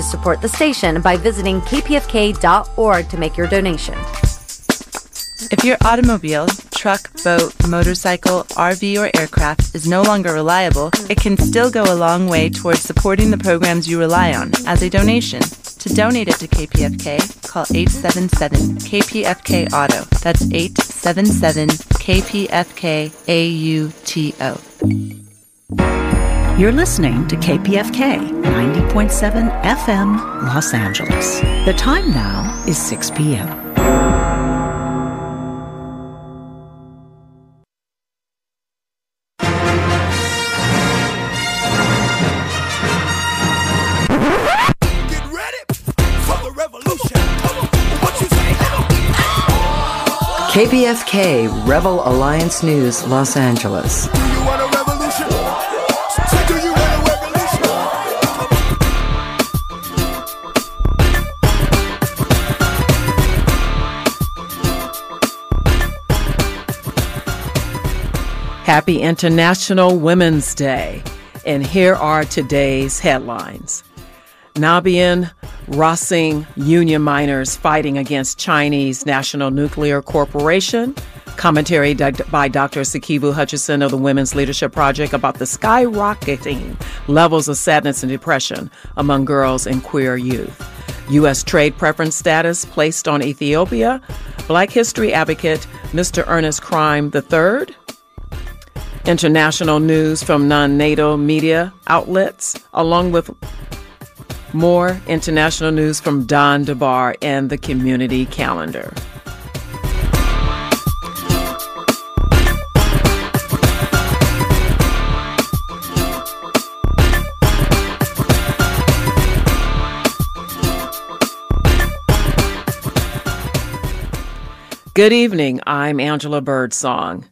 to support the station by visiting kpfk.org to make your donation. If your automobile, truck, boat, motorcycle, RV, or aircraft is no longer reliable, it can still go a long way towards supporting the programs you rely on as a donation. To donate it to KPFK, call 877 KPFK Auto. That's 877 KPFK AUTO. You're listening to KPFK 90.7 FM Los Angeles. The time now is 6 p.m. KPFK Rebel Alliance News, Los Angeles. Happy International Women's Day. And here are today's headlines. Namibian Rossing union miners fighting against Chinese National Nuclear Corporation. Commentary by Dr. Sikivu Hutchison of the Women's Leadership Project about the skyrocketing levels of sadness and depression among girls and queer youth. U.S. trade preference status placed on Ethiopia. Black history advocate Mr. Ernest Krim III. International news from non NATO media outlets, along with more international news from Don DeBar and the community calendar. Good evening. I'm Angela Birdsong.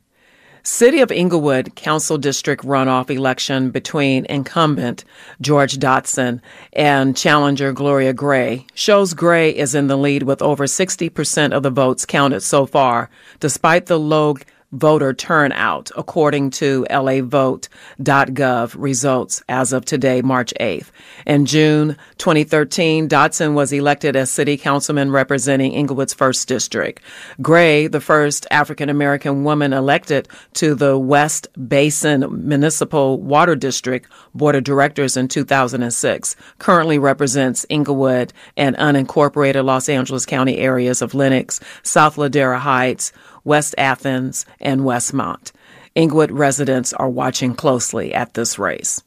City of Inglewood Council District runoff election between incumbent George Dotson and challenger Gloria Gray. Shows Gray is in the lead with over 60% of the votes counted so far, despite the low voter turnout, according to lavote.gov results as of today, March 8th. In June 2013, Dotson was elected as city councilman representing Inglewood's first district. Gray, the first African American woman elected to the West Basin Municipal Water District Board of Directors in 2006, currently represents Inglewood and unincorporated Los Angeles County areas of Lenox, South Ladera Heights, West Athens, and Westmont. Inglewood residents are watching closely at this race.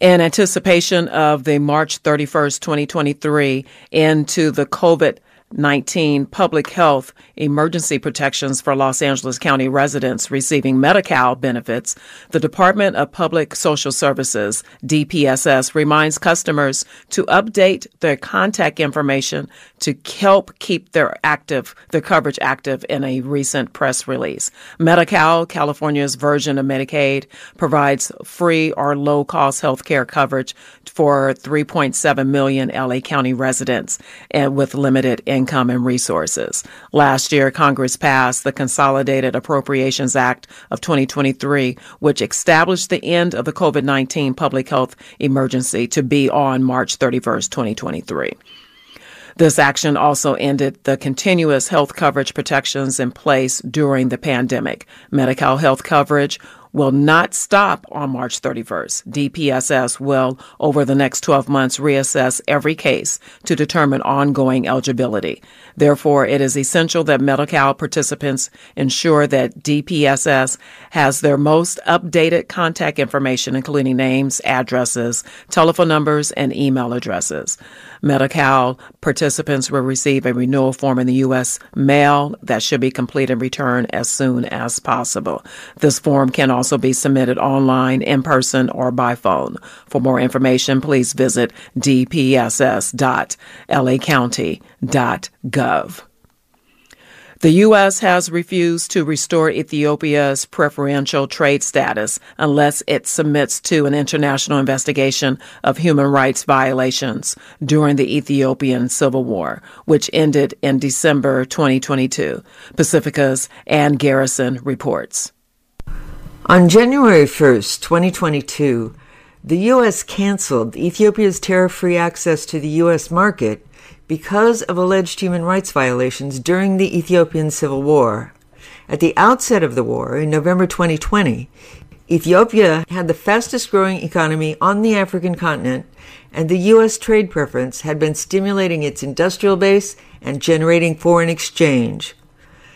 In anticipation of the March 31st, 2023 into the COVID 19 public health emergency protections for Los Angeles County residents receiving Medi-Cal benefits, the Department of Public Social Services, DPSS, reminds customers to update their contact information to help keep their active, their coverage active in a recent press release. Medi-Cal, California's version of Medicaid, provides free or low cost health care coverage for 3.7 million LA County residents and with limited income and resources. Last year, Congress passed the Consolidated Appropriations Act of 2023, which established the end of the COVID-19 public health emergency to be on March 31st, 2023. This action also ended the continuous health coverage protections in place during the pandemic. Medi-Cal health coverage will not stop on March 31st. DPSS will, over the next 12 months, reassess every case to determine ongoing eligibility. Therefore, it is essential that Medi-Cal participants ensure that DPSS has their most updated contact information, including names, addresses, telephone numbers, and email addresses. Medi-Cal participants will receive a renewal form in the U.S. mail that should be complete and returned as soon as possible. This form can also be submitted online, in person, or by phone. For more information, please visit dpss.lacounty.gov. The U.S. has refused to restore Ethiopia's preferential trade status unless it submits to an international investigation of human rights violations during the Ethiopian Civil War, which ended in December 2022. Pacifica's Ann Garrison reports. On January 1st, 2022, The U.S. canceled Ethiopia's tariff free access to the U.S. market because of alleged human rights violations during the Ethiopian Civil War. At the outset of the war, in November 2020, Ethiopia had the fastest growing economy on the African continent, and the U.S. trade preference had been stimulating its industrial base and generating foreign exchange.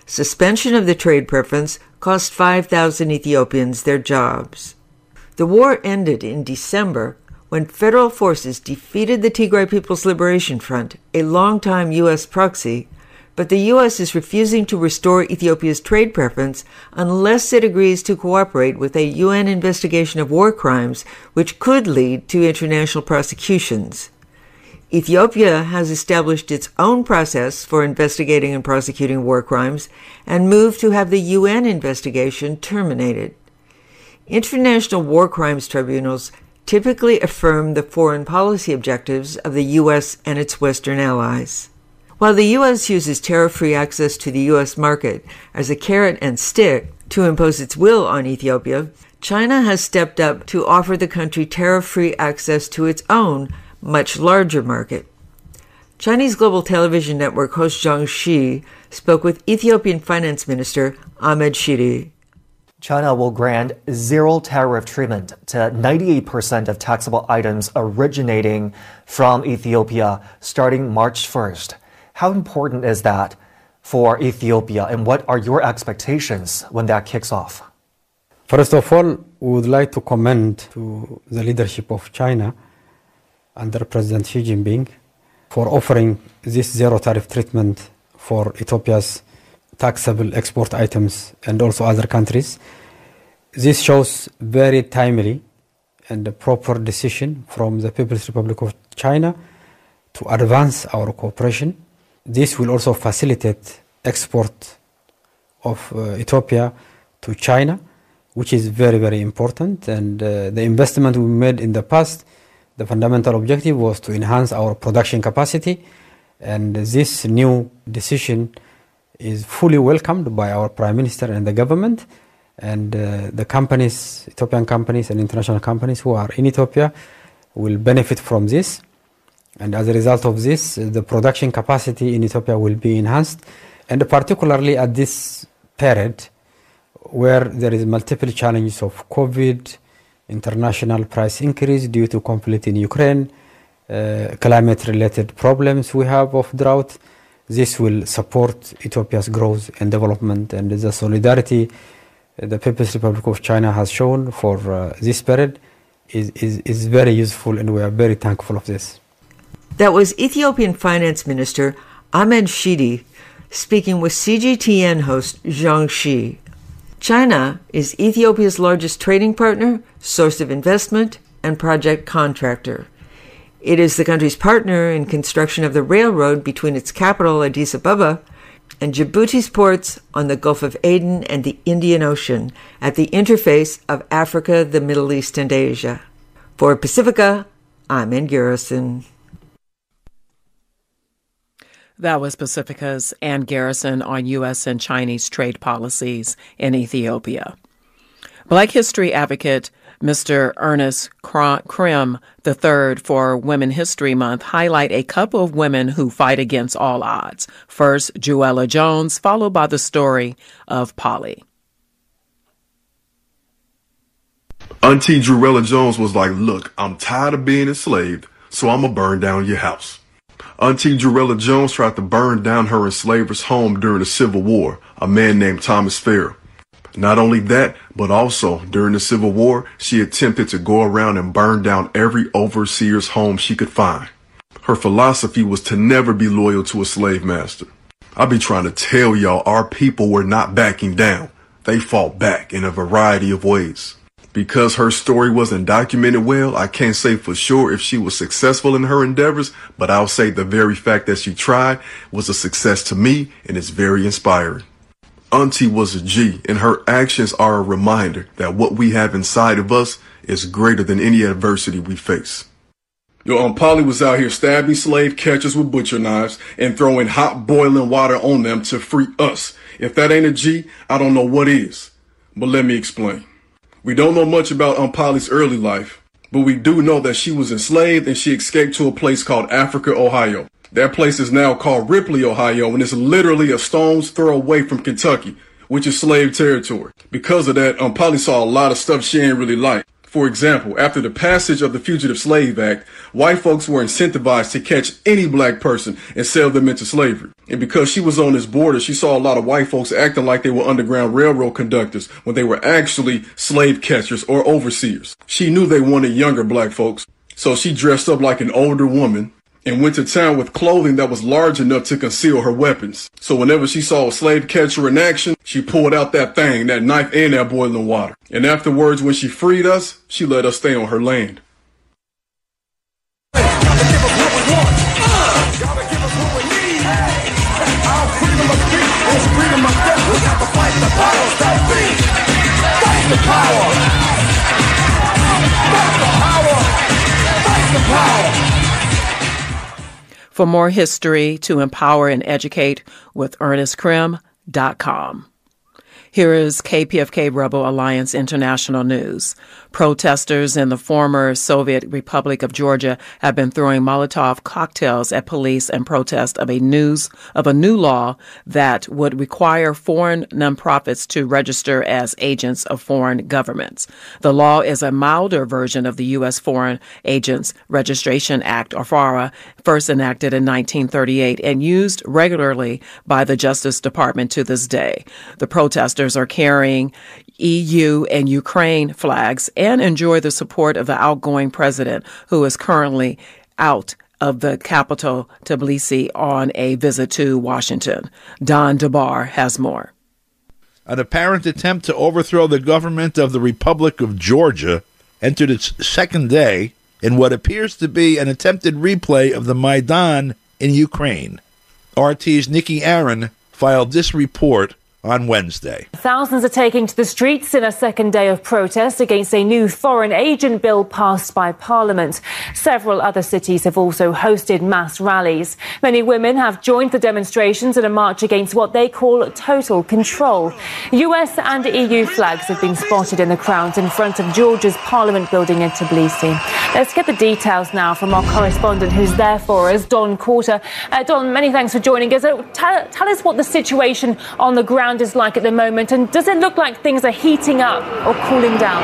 Suspension of the trade preference cost 5,000 Ethiopians their jobs. The war ended in December when federal forces defeated the Tigray People's Liberation Front, a longtime U.S. proxy, but the U.S. is refusing to restore Ethiopia's trade preference unless it agrees to cooperate with a UN investigation of war crimes, which could lead to international prosecutions. Ethiopia has established its own process for investigating and prosecuting war crimes and moved to have the UN investigation terminated. International war crimes tribunals typically affirm the foreign policy objectives of the U.S. and its Western allies. While the U.S. uses tariff free access to the U.S. market as a carrot and stick to impose its will on Ethiopia, China has stepped up to offer the country tariff free access to its own, much larger market. Chinese global television network host Zhang Shi spoke with Ethiopian Finance Minister Ahmed Shide. China will grant zero tariff treatment to 98% of taxable items originating from Ethiopia starting March 1st. How important is that for Ethiopia, and what are your expectations when that kicks off? First of all, we would like to commend to the leadership of China under President Xi Jinping for offering this zero tariff treatment for Ethiopia's taxable export items and also other countries. This shows very timely and a proper decision from the People's Republic of China to advance our cooperation this will also facilitate export of uh, Ethiopia to China, which is very, very important. And uh, the investment we made in the past, the fundamental objective was to enhance our production capacity. And this new decision is fully welcomed by our Prime Minister and the government. And uh, the companies, Ethiopian companies and international companies who are in Ethiopia, will benefit from this. And as a result of this, the production capacity in Ethiopia will be enhanced, and particularly at this period where there is multiple challenges of COVID, international price increase due to conflict in Ukraine, uh, climate-related problems we have of drought. This will support Ethiopia's growth and development, and the solidarity the People's Republic of China has shown for uh, this period is, is, is very useful, and we are very thankful of this. That was Ethiopian Finance Minister Ahmed Shide speaking with CGTN host Zhang Xi. China is Ethiopia's largest trading partner, source of investment, and project contractor. It is the country's partner in construction of the railroad between its capital, Addis Ababa, and Djibouti's ports on the Gulf of Aden and the Indian Ocean at the interface of Africa, the Middle East, and Asia. For Pacifica, I'm Ann Garrison. That was Pacifica's Ann Garrison on U.S. and Chinese trade policies in Ethiopia. Black history advocate Mr. Ernest Krim III for Women History Month highlight a couple of women who fight against all odds. First, Juella Jones, followed by the story of Polly. Auntie Juella Jones was like, look, I'm tired of being enslaved, so I'm gonna burn down your house. Auntie Juella Jones tried to burn down her enslaver's home during the Civil War, a man named Thomas Farrell. Not only that, but also during the Civil War, she attempted to go around and burn down every overseer's home she could find. Her philosophy was to never be loyal to a slave master. I be trying to tell y'all our people were not backing down. They fought back in a variety of ways. Because her story wasn't documented well, I can't say for sure if she was successful in her endeavors, but I'll say the very fact that she tried was a success to me and it's very inspiring. Auntie was a G, and her actions are a reminder that what we have inside of us is greater than any adversity we face. Yo, Aunt Polly was out here stabbing slave catchers with butcher knives and throwing hot boiling water on them to free us. If that ain't a G, I don't know what is. But let me explain. We don't know much about Aunt Polly's early life, but we do know that she was enslaved and she escaped to a place called Africa, Ohio. That place is now called Ripley, Ohio, and it's literally a stone's throw away from Kentucky, which is slave territory. Because of that, um, Polly saw a lot of stuff she ain't really like. For example, after the passage of the Fugitive Slave Act, white folks were incentivized to catch any black person and sell them into slavery. And because she was on this border, she saw a lot of white folks acting like they were Underground Railroad conductors when they were actually slave catchers or overseers. She knew they wanted younger black folks, so she dressed up like an older woman and went to town with clothing that was large enough to conceal her weapons. So whenever she saw a slave catcher in action, she pulled out that thing, that knife and that boiling water. And afterwards, when she freed us, she let us stay on her land. For more history to empower and educate with ErnestKrim.com. Here is KPFK Rebel Alliance International News. Protesters in the former Soviet Republic of Georgia have been throwing Molotov cocktails at police in protest of a news of a new law that would require foreign nonprofits to register as agents of foreign governments. The law is a milder version of the U.S. Foreign Agents Registration Act, or FARA, first enacted in 1938 and used regularly by the Justice Department to this day. The protesters are carrying EU and Ukraine flags and enjoy the support of the outgoing president, who is currently out of the capital, Tbilisi, on a visit to Washington. Don DeBar has more. An apparent attempt to overthrow the government of the Republic of Georgia entered its second day in what appears to be an attempted replay of the Maidan in Ukraine. RT's Nikki Aaron filed this report on Wednesday. Thousands are taking to the streets in a second day of protest against a new foreign agent bill passed by Parliament. Several other cities have also hosted mass rallies. Many women have joined the demonstrations in a march against what they call total control. US and EU flags have been spotted in the crowds in front of Georgia's Parliament building in Tbilisi. Let's get the details now from our correspondent who's there for us, Don Quarter. Uh, Don, many thanks for joining us. Uh, tell, tell us what the situation on the ground is like at the moment, and does it look like things are heating up or cooling down?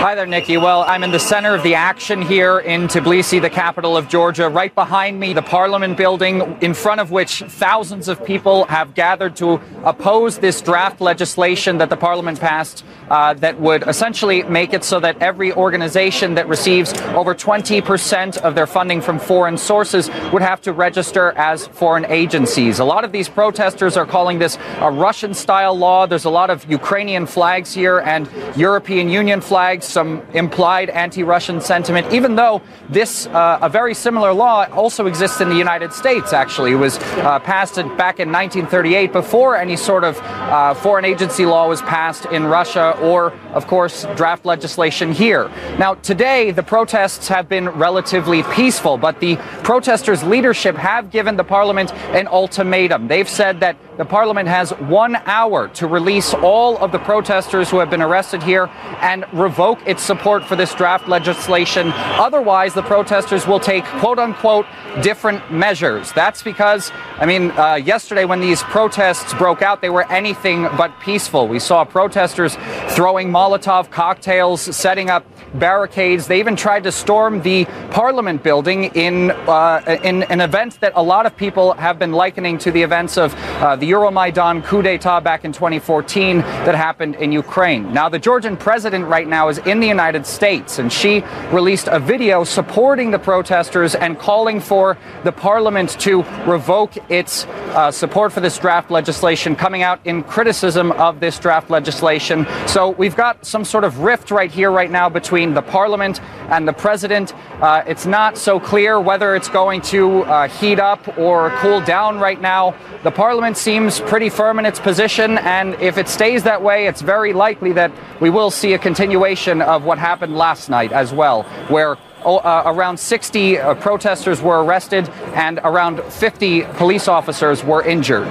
Hi there, Nikki. Well, I'm in the center of the action here in Tbilisi, the capital of Georgia. Right behind me, the parliament building, in front of which thousands of people have gathered to oppose this draft legislation that the parliament passed uh, that would essentially make it so that every organization that receives over 20% of their funding from foreign sources would have to register as foreign agencies. A lot of these protesters are calling this a Russian style law. There's a lot of Ukrainian flags here and European Union flags some implied anti-Russian sentiment, even though this, uh, a very similar law also exists in the United States, actually. It was uh, passed back in 1938 before any sort of uh, foreign agency law was passed in Russia or, of course, draft legislation here. Now, today, the protests have been relatively peaceful, but the protesters' leadership have given the parliament an ultimatum. They've said that the parliament has one hour to release all of the protesters who have been arrested here and revoke its support for this draft legislation. Otherwise, the protesters will take quote unquote different measures. That's because, I mean, uh, yesterday when these protests broke out, they were anything but peaceful. We saw protesters throwing Molotov cocktails, setting up barricades. They even tried to storm the parliament building in, uh, in an event that a lot of people have been likening to the events of uh, the Euromaidan coup d'etat back in 2014 that happened in Ukraine. Now, the Georgian president right now is in the United States, and she released a video supporting the protesters and calling for the parliament to revoke its uh, support for this draft legislation, coming out in criticism of this draft legislation. So we've got some sort of rift right here, right now, between the parliament and the president. Uh, it's not so clear whether it's going to uh, heat up or cool down right now. The parliament seems pretty firm in its position, and if it stays that way, it's very likely that we will see a continuation of what happened last night as well, where uh, around 60 uh, protesters were arrested and around 50 police officers were injured.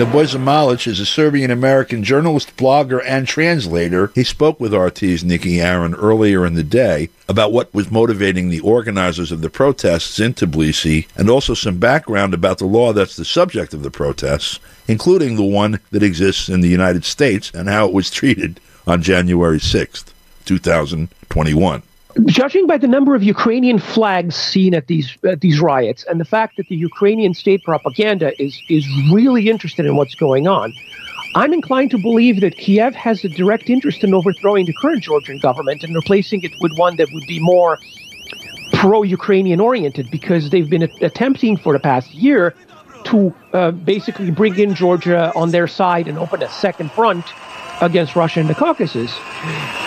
Nebojsa Malic is a Serbian American journalist, blogger, and translator. He spoke with RT's Nikki Aaron earlier in the day about what was motivating the organizers of the protests in Tbilisi and also some background about the law that's the subject of the protests, including the one that exists in the United States and how it was treated on January 6th, 2021 judging by the number of Ukrainian flags seen at these at these riots and the fact that the Ukrainian state propaganda is is really interested in what's going on, I'm inclined to believe that Kiev has a direct interest in overthrowing the current Georgian government and replacing it with one that would be more pro-Ukrainian oriented because they've been attempting for the past year to uh, basically bring in Georgia on their side and open a second front against Russia in the Caucasus.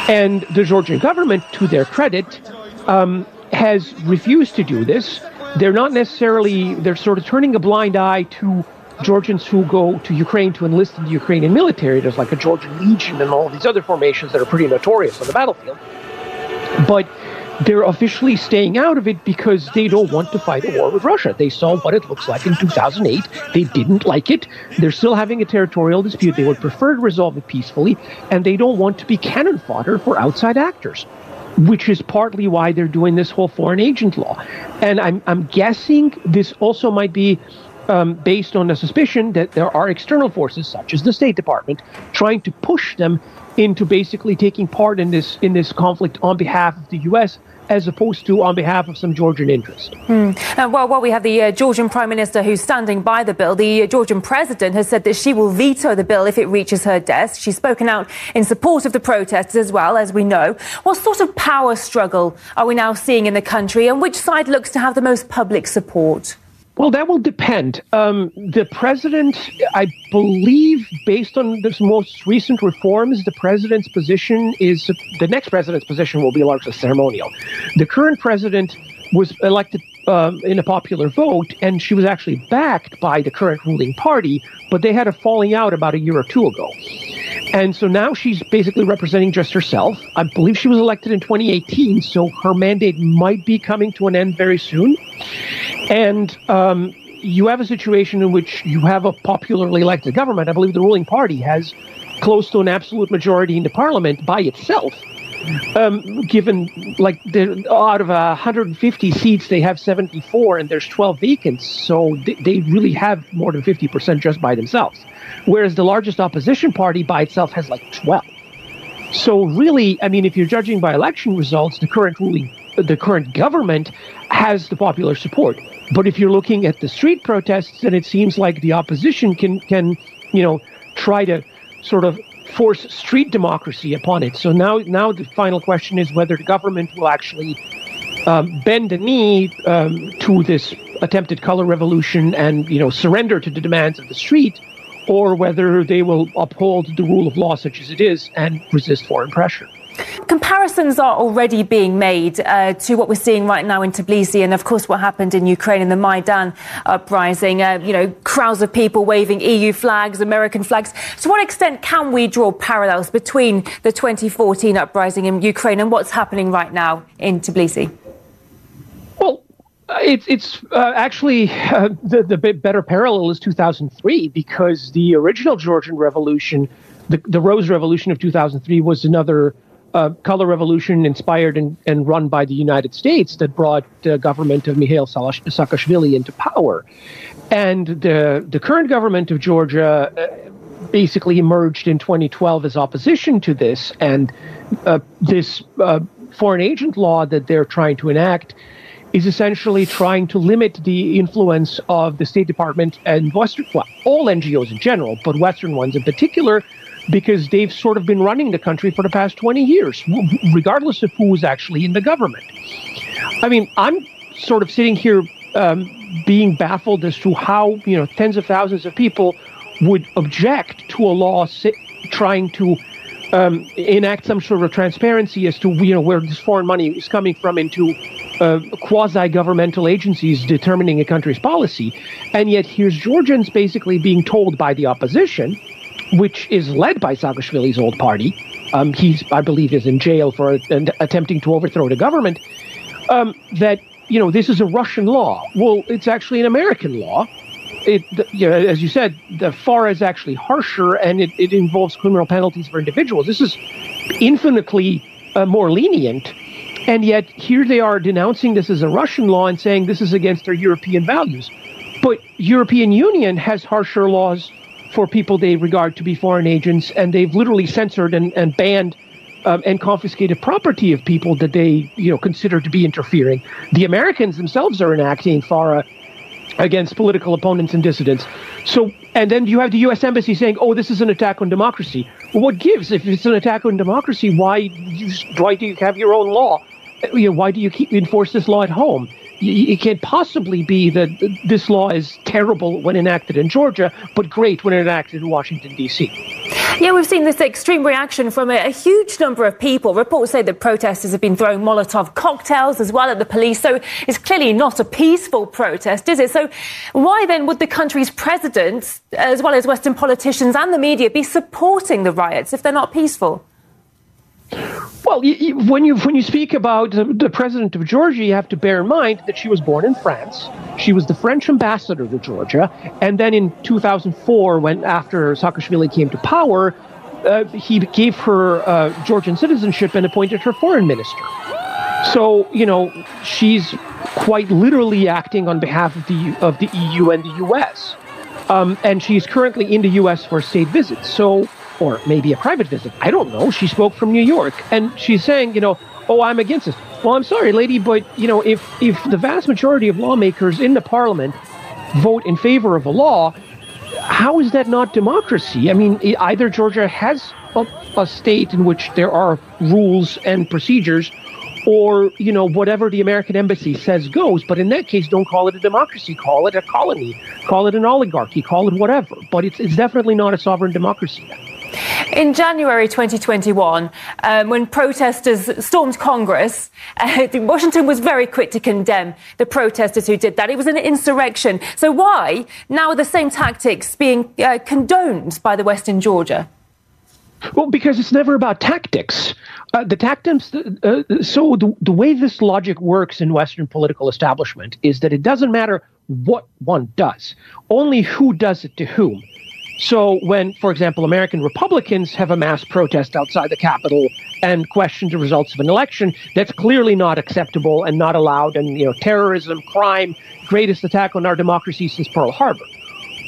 And the Georgian government, to their credit, um, has refused to do this. They're not necessarily, they're sort of turning a blind eye to Georgians who go to Ukraine to enlist in the Ukrainian military. There's like a Georgian Legion and all these other formations that are pretty notorious on the battlefield. But they're officially staying out of it because they don't want to fight a war with Russia. They saw what it looks like in 2008. They didn't like it. They're still having a territorial dispute. They would prefer to resolve it peacefully, and they don't want to be cannon fodder for outside actors, which is partly why they're doing this whole foreign agent law. And I'm, I'm guessing this also might be um, based on the suspicion that there are external forces, such as the State Department, trying to push them into basically taking part in this in this conflict on behalf of the U.S. as opposed to on behalf of some Georgian interest. Hmm. Uh, well, well, we have the uh, Georgian Prime Minister who's standing by the bill. The uh, Georgian President has said that she will veto the bill if it reaches her desk. She's spoken out in support of the protests as well, as we know. What sort of power struggle are we now seeing in the country, and which side looks to have the most public support? Well, that will depend. Um, the president, I believe, based on this most recent reforms, the president's position is the next president's position will be largely ceremonial. The current president was elected um, in a popular vote, and she was actually backed by the current ruling party, but they had a falling out about a year or two ago. And so now she's basically representing just herself. I believe she was elected in 2018, so her mandate might be coming to an end very soon. And um, you have a situation in which you have a popularly elected government. I believe the ruling party has close to an absolute majority in the parliament by itself. Um, given like out of 150 seats, they have 74, and there's 12 vacants, so they, they really have more than 50 percent just by themselves. Whereas the largest opposition party by itself has like 12. So really, I mean, if you're judging by election results, the current ruling, the current government has the popular support. But if you're looking at the street protests, then it seems like the opposition can can you know try to sort of force street democracy upon it. So now now the final question is whether the government will actually um, bend the knee um, to this attempted color revolution and you know surrender to the demands of the street, or whether they will uphold the rule of law such as it is and resist foreign pressure. Comparisons are already being made uh, to what we're seeing right now in Tbilisi, and of course, what happened in Ukraine in the Maidan uprising. Uh, you know, crowds of people waving EU flags, American flags. To what extent can we draw parallels between the 2014 uprising in Ukraine and what's happening right now in Tbilisi? Well, it's it's uh, actually uh, the the better parallel is 2003 because the original Georgian Revolution, the the Rose Revolution of 2003, was another uh, color revolution inspired and, and, run by the United States that brought the government of Mikhail Saakashvili into power. And the, the current government of Georgia uh, basically emerged in 2012 as opposition to this. And uh, this uh, foreign agent law that they're trying to enact is essentially trying to limit the influence of the State Department and Western, well, all NGOs in general, but Western ones in particular, because they've sort of been running the country for the past 20 years, regardless of who was actually in the government. I mean, I'm sort of sitting here um, being baffled as to how, you know, tens of thousands of people would object to a law trying to um, enact some sort of transparency as to, you know, where this foreign money is coming from into uh, quasi-governmental agencies determining a country's policy. And yet here's Georgians basically being told by the opposition – which is led by Saakashvili's old party. Um, he's, I believe, is in jail for attempting to overthrow the government. Um, that you know this is a Russian law. Well, it's actually an American law, it, you know, as you said, the FAR is actually harsher and it, it involves criminal penalties for individuals. This is infinitely uh, more lenient. And yet here they are denouncing this as a Russian law and saying this is against their European values. But European Union has harsher laws for people they regard to be foreign agents, and they've literally censored and, and banned um, and confiscated property of people that they you know consider to be interfering. The Americans themselves are enacting FARA against political opponents and dissidents. So, and then you have the U.S. embassy saying, "Oh, this is an attack on democracy." Well, what gives if it's an attack on democracy? Why why do you have your own law? You know, why do you keep enforce this law at home? It can't possibly be that this law is terrible when enacted in Georgia, but great when enacted in Washington, D.C. Yeah, we've seen this extreme reaction from a, a, huge number of people. Reports say that protesters have been throwing Molotov cocktails as well at the police. So it's clearly not a peaceful protest, is it? So why then would the country's president, as well as Western politicians and the media, be supporting the riots if they're not peaceful? Well, you, you, when you when you speak about the, president of Georgia, you have to bear in mind that she was born in France. She was the French ambassador to Georgia, and then in 2004, when after Saakashvili came to power, uh, he gave her uh, Georgian citizenship and appointed her foreign minister. So you know she's quite literally acting on behalf of the of the EU and the U.S. Um, and she's currently in the U.S. for state visits. So or maybe a private visit. I don't know. She spoke from New York, and she's saying, you know, oh, I'm against this. Well, I'm sorry, lady, but you know, if if the vast majority of lawmakers in the parliament vote in favor of a law, how is that not democracy? I mean, either Georgia has a, a state in which there are rules and procedures, or you know whatever the American embassy says goes. But in that case, don't call it a democracy. Call it a colony. Call it an oligarchy. Call it whatever. But it's it's definitely not a sovereign democracy. In January 2021, um, when protesters stormed Congress, uh, Washington was very quick to condemn the protesters who did that. It was an insurrection. So why now are the same tactics being uh, condoned by the West in Georgia? Well, because it's never about tactics. Uh, the tactics. Uh, so the, the way this logic works in Western political establishment is that it doesn't matter what one does, only who does it to whom. So, when, for example, American Republicans have a mass protest outside the Capitol and question the results of an election, that's clearly not acceptable and not allowed. And, you know, terrorism, crime, greatest attack on our democracy since Pearl Harbor.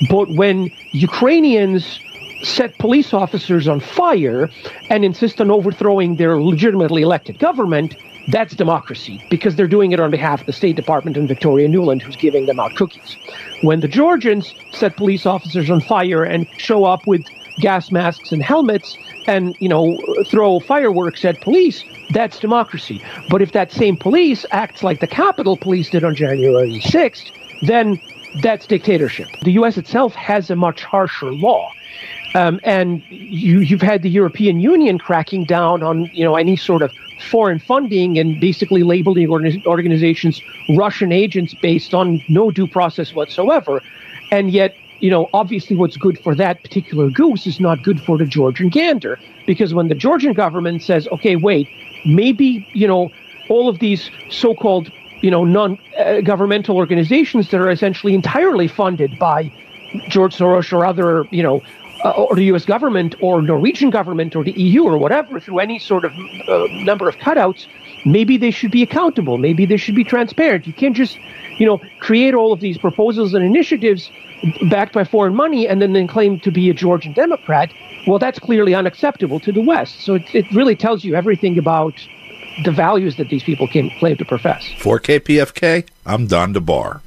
But when Ukrainians set police officers on fire and insist on overthrowing their legitimately elected government, that's democracy because they're doing it on behalf of the State Department and Victoria Nuland, who's giving them out cookies. When the Georgians set police officers on fire and show up with gas masks and helmets and, you know, throw fireworks at police, that's democracy. But if that same police acts like the Capitol Police did on January 6th, then that's dictatorship. The U.S. itself has a much harsher law. Um, and you, you've had the European Union cracking down on, you know, any sort of foreign funding and basically labeling organizations Russian agents based on no due process whatsoever. And yet, you know, obviously what's good for that particular goose is not good for the Georgian gander. Because when the Georgian government says, okay, wait, maybe, you know, all of these so called, you know, non governmental organizations that are essentially entirely funded by George Soros or other, you know, uh, or the U.S. government or Norwegian government or the EU or whatever through any sort of uh, number of cutouts, maybe they should be accountable. Maybe they should be transparent. You can't just, you know, create all of these proposals and initiatives backed by foreign money and then, then claim to be a Georgian Democrat. Well, that's clearly unacceptable to the West. So it, it really tells you everything about the values that these people came, claim to profess. For KPFK, I'm Don DeBar.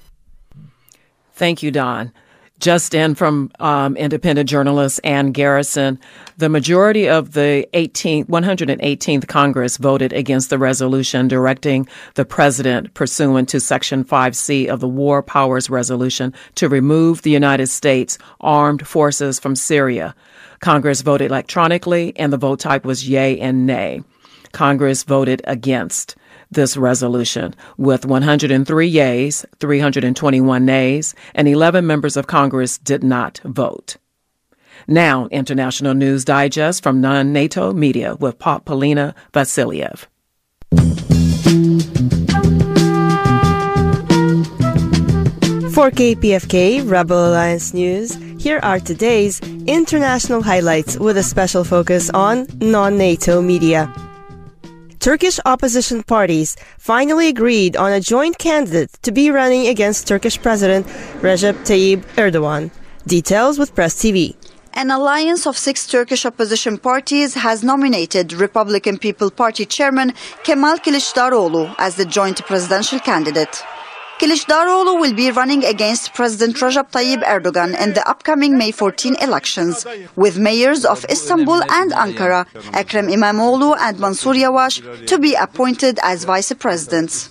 Thank you, Don. Just in from um, independent journalist Ann Garrison, the majority of the 18th, 118th Congress voted against the resolution directing the president, pursuant to Section 5C of the War Powers Resolution, to remove the United States armed forces from Syria. Congress voted electronically, and the vote type was yay and nay. Congress voted against this resolution with 103 yeas, 321 nays, and 11 members of Congress did not vote. Now, International News Digest from non NATO media with Polina Vasiliev. For KPFK Rebel Alliance News, here are today's international highlights with a special focus on non NATO media. Turkish opposition parties finally agreed on a joint candidate to be running against Turkish President Recep Tayyip Erdogan. Details with Press TV. An alliance of six Turkish opposition parties has nominated Republican People Party chairman Kemal Kılıçdaroğlu as the joint presidential candidate. Kılıçdaroğlu will be running against President Recep Tayyip Erdogan in the upcoming May 14 elections, with mayors of Istanbul and Ankara, Ekrem İmamoğlu and Mansur Yavaş, to be appointed as vice presidents.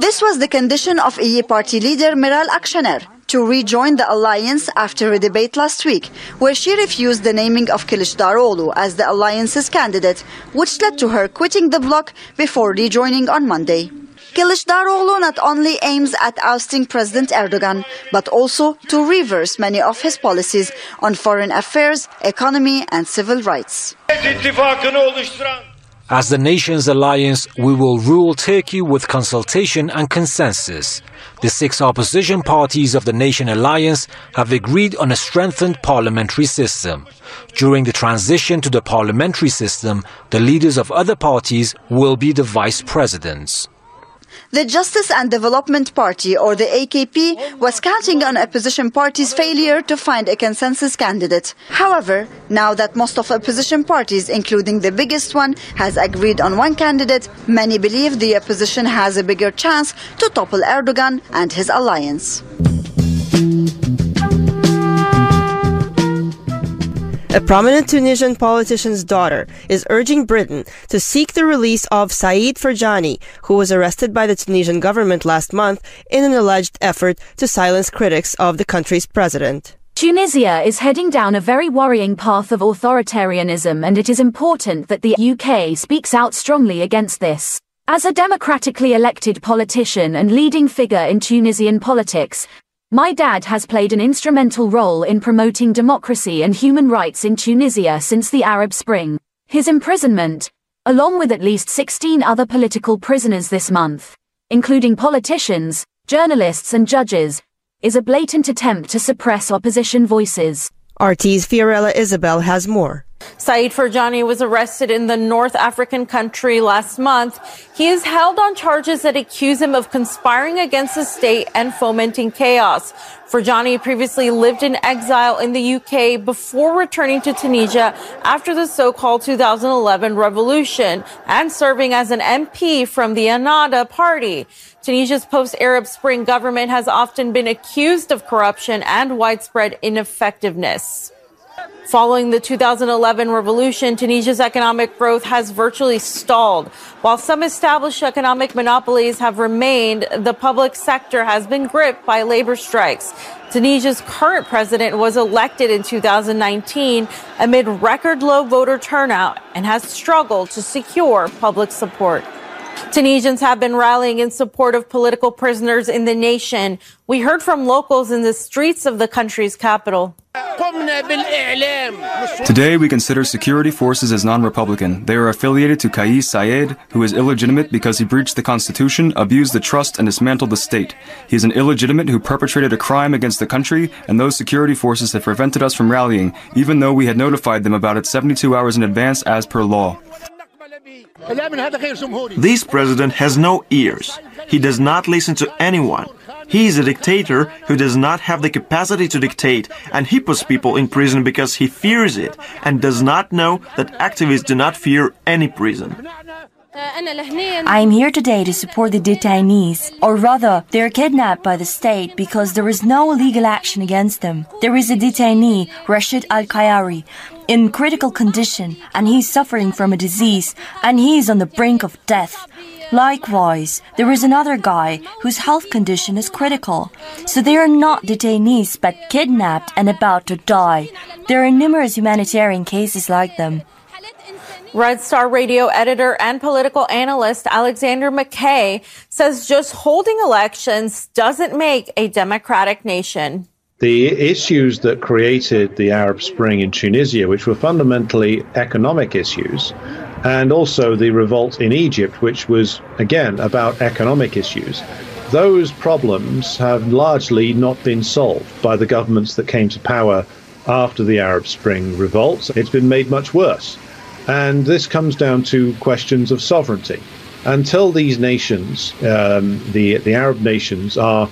This was the condition of İYİ Party leader Meral Akşener to rejoin the alliance after a debate last week, where she refused the naming of Kılıçdaroğlu as the alliance's candidate, which led to her quitting the bloc before rejoining on Monday. Kılıçdaroğlu not only aims at ousting President Erdogan, but also to reverse many of his policies on foreign affairs, economy and civil rights. As the nation's alliance, we will rule Turkey with consultation and consensus. The six opposition parties of the Nation Alliance have agreed on a strengthened parliamentary system. During the transition to the parliamentary system, the leaders of other parties will be the vice presidents. The Justice and Development Party, or the AKP, was counting on opposition parties' failure to find a consensus candidate. However, now that most of opposition parties, including the biggest one, has agreed on one candidate, many believe the opposition has a bigger chance to topple Erdogan and his alliance. A prominent Tunisian politician's daughter is urging Britain to seek the release of Said Ferjani, who was arrested by the Tunisian government last month in an alleged effort to silence critics of the country's president. Tunisia is heading down a very worrying path of authoritarianism, and it is important that the UK speaks out strongly against this. As a democratically elected politician and leading figure in Tunisian politics, my dad has played an instrumental role in promoting democracy and human rights in Tunisia since the Arab Spring. His imprisonment, along with at least 16 other political prisoners this month, including politicians, journalists and judges, is a blatant attempt to suppress opposition voices. RT's Fiorella Isabel has more. Said Ferjani was arrested in the North African country last month. He is held on charges that accuse him of conspiring against the state and fomenting chaos. Ferjani previously lived in exile in the UK before returning to Tunisia after the so-called 2011 revolution and serving as an MP from the Ennahda party. Tunisia's post-Arab Spring government has often been accused of corruption and widespread ineffectiveness. Following the 2011 revolution, Tunisia's economic growth has virtually stalled. While some established economic monopolies have remained, the public sector has been gripped by labor strikes. Tunisia's current president was elected in 2019 amid record low voter turnout and has struggled to secure public support. Tunisians have been rallying in support of political prisoners in the nation. We heard from locals in the streets of the country's capital. Today, we consider security forces as non Republican. They are affiliated to Kais Saied, who is illegitimate because he breached the Constitution, abused the trust, and dismantled the state. He is an illegitimate who perpetrated a crime against the country, and those security forces have prevented us from rallying, even though we had notified them about it 72 hours in advance as per law. This president has no ears. He does not listen to anyone. He is a dictator who does not have the capacity to dictate, and he puts people in prison because he fears it and does not know that activists do not fear any prison. Uh, I am here today to support the detainees, or rather, they are kidnapped by the state because there is no legal action against them. There is a detainee, Rashid Al Kayari, in critical condition, and he is suffering from a disease, and he is on the brink of death. Likewise, there is another guy whose health condition is critical. So they are not detainees but kidnapped and about to die. There are numerous humanitarian cases like them. Red Star Radio editor and political analyst Alexander McKay says just holding elections doesn't make a democratic nation. The issues that created the Arab Spring in Tunisia, which were fundamentally economic issues, and also the revolt in Egypt, which was, again, about economic issues. those problems have largely not been solved by the governments that came to power after the Arab Spring revolts. It's been made much worse. And this comes down to questions of sovereignty. Until these nations, um, the, the Arab nations, are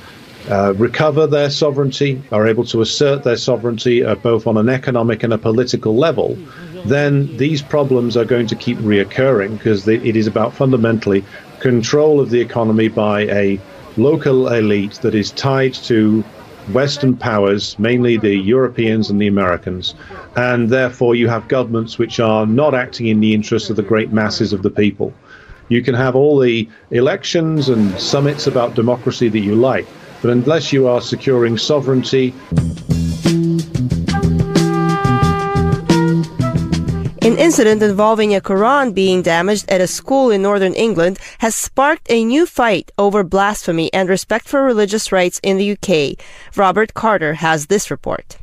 uh, recover their sovereignty, are able to assert their sovereignty uh, both on an economic and a political level, then these problems are going to keep reoccurring because it is about fundamentally control of the economy by a local elite that is tied to Western powers, mainly the Europeans and the Americans, and therefore you have governments which are not acting in the interests of the great masses of the people. You can have all the elections and summits about democracy that you like, but unless you are securing sovereignty, incident involving a Quran being damaged at a school in northern England has sparked a new fight over blasphemy and respect for religious rights in the UK. Robert Carter has this report.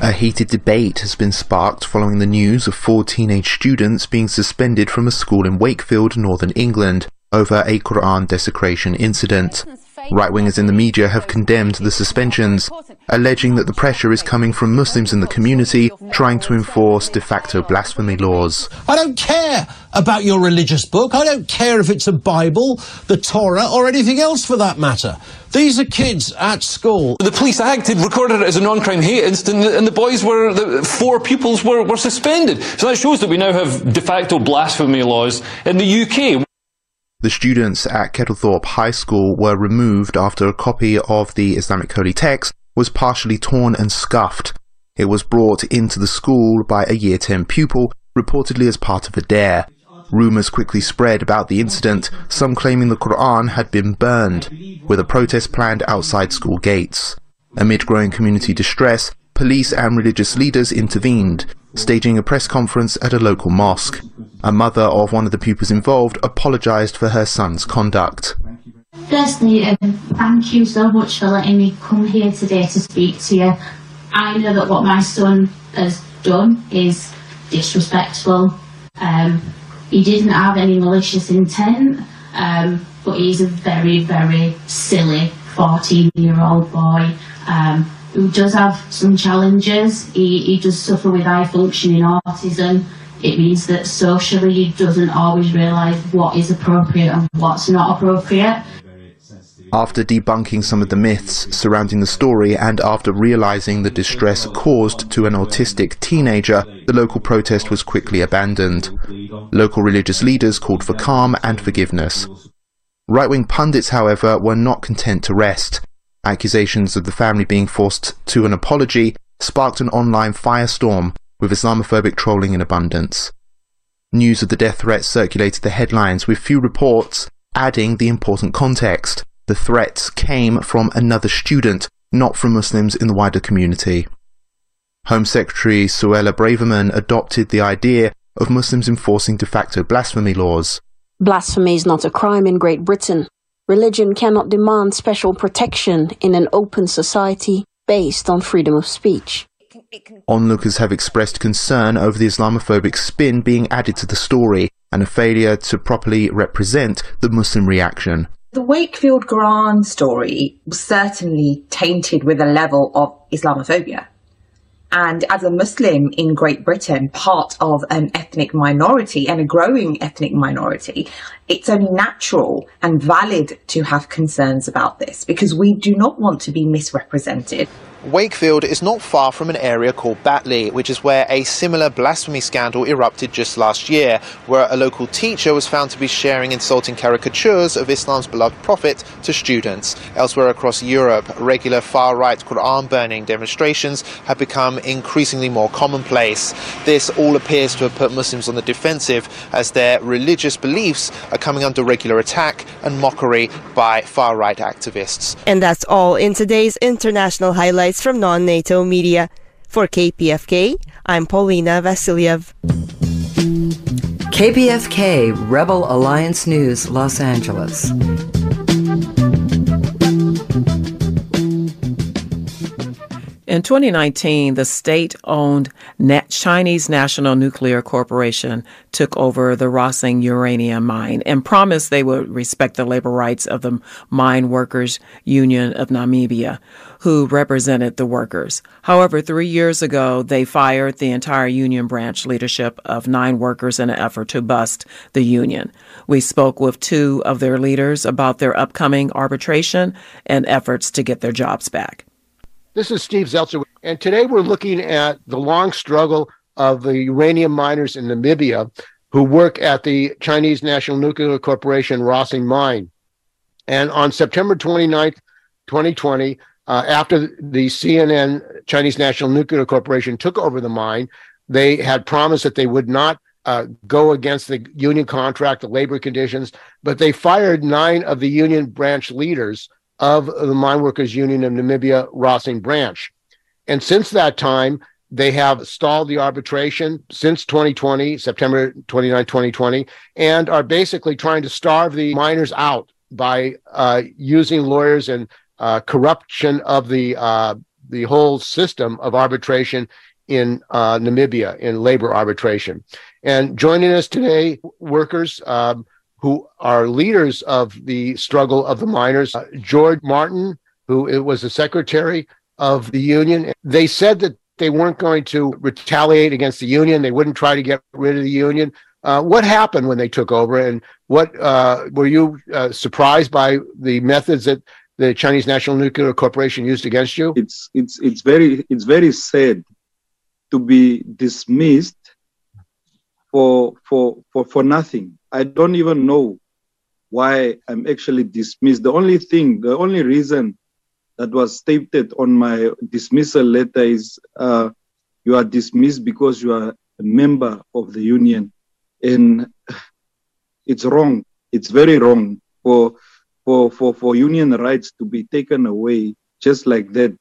A heated debate has been sparked following the news of four teenage students being suspended from a school in Wakefield, northern England, over a Quran desecration incident. Right wingers in the media have condemned the suspensions, alleging that the pressure is coming from Muslims in the community trying to enforce de facto blasphemy laws. I don't care about your religious book. I don't care if it's a Bible, the Torah, or anything else for that matter. These are kids at school. The police acted, recorded it as a non-crime hate incident, and the boys were, the four pupils were, were suspended. So that shows that we now have de facto blasphemy laws in the UK. The students at Kettlethorpe High School were removed after a copy of the Islamic holy text was partially torn and scuffed. It was brought into the school by a Year 10 pupil, reportedly as part of a dare. Rumours quickly spread about the incident, some claiming the Quran had been burned, with a protest planned outside school gates. Amid growing community distress, police and religious leaders intervened, staging a press conference at a local mosque. A mother of one of the pupils involved apologised for her son's conduct. Firstly, um, thank you so much for letting me come here today to speak to you. I know that what my son has done is disrespectful. Um, he didn't have any malicious intent, um, but he's a very, very silly 14 year old boy. Um, who does have some challenges. He, he does suffer with high functioning autism. It means that socially he doesn't always realise what is appropriate and what's not appropriate. After debunking some of the myths surrounding the story and after realizing the distress caused to an autistic teenager, the local protest was quickly abandoned. Local religious leaders called for calm and forgiveness. Right wing pundits, however, were not content to rest. Accusations of the family being forced to an apology sparked an online firestorm with Islamophobic trolling in abundance. News of the death threat circulated the headlines with few reports adding the important context. The threats came from another student, not from Muslims in the wider community. Home Secretary Suella Braverman adopted the idea of Muslims enforcing de facto blasphemy laws. Blasphemy is not a crime in Great Britain. Religion cannot demand special protection in an open society based on freedom of speech. Onlookers have expressed concern over the Islamophobic spin being added to the story and a failure to properly represent the Muslim reaction. The Wakefield Quran story was certainly tainted with a level of Islamophobia. And as a Muslim in Great Britain, part of an ethnic minority and a growing ethnic minority, it's only natural and valid to have concerns about this because we do not want to be misrepresented. Wakefield is not far from an area called Batley, which is where a similar blasphemy scandal erupted just last year, where a local teacher was found to be sharing insulting caricatures of Islam's beloved prophet to students. Elsewhere across Europe, regular far right Quran burning demonstrations have become increasingly more commonplace. This all appears to have put Muslims on the defensive as their religious beliefs are coming under regular attack and mockery by far right activists. And that's all in today's international highlights from non NATO media. For KPFK, I'm Paulina Vasiliev. KPFK Rebel Alliance News, Los Angeles. In 2019, the state owned Chinese National Nuclear Corporation took over the Rossing uranium mine and promised they would respect the labor rights of the Mine Workers Union of Namibia, who represented the workers. However, three years ago, they fired the entire union branch leadership of nine workers in an effort to bust the union. We spoke with two of their leaders about their upcoming arbitration and efforts to get their jobs back. This is Steve Zeltzer, and today we're looking at the long struggle of the uranium miners in Namibia who work at the Chinese National Nuclear Corporation Rossing Mine. And on September 29th, 2020, uh, after the CNN Chinese National Nuclear Corporation took over the mine, they had promised that they would not uh, go against the union contract, the labor conditions, but they fired nine of the union branch leaders of the Mine Workers Union of Namibia Rossing branch. And since that time, they have stalled the arbitration since 2020, September 29, 2020, and are basically trying to starve the miners out by uh, using lawyers and uh, corruption of the uh, the whole system of arbitration in uh, Namibia in labor arbitration. And joining us today, workers um, who are leaders of the struggle of the miners. Uh, George Martin, who was the secretary of the union, they said that they weren't going to retaliate against the union. They wouldn't try to get rid of the union. Uh, what happened when they took over, and what uh, were you uh, surprised by the methods that the Chinese National Nuclear Corporation used against you? It's it's it's very it's very sad to be dismissed for for for for nothing. I don't even know why I'm actually dismissed. The only thing, the only reason that was stated on my dismissal letter is uh, you are dismissed because you are a member of the union, and it's wrong. It's very wrong for for for for union rights to be taken away just like that,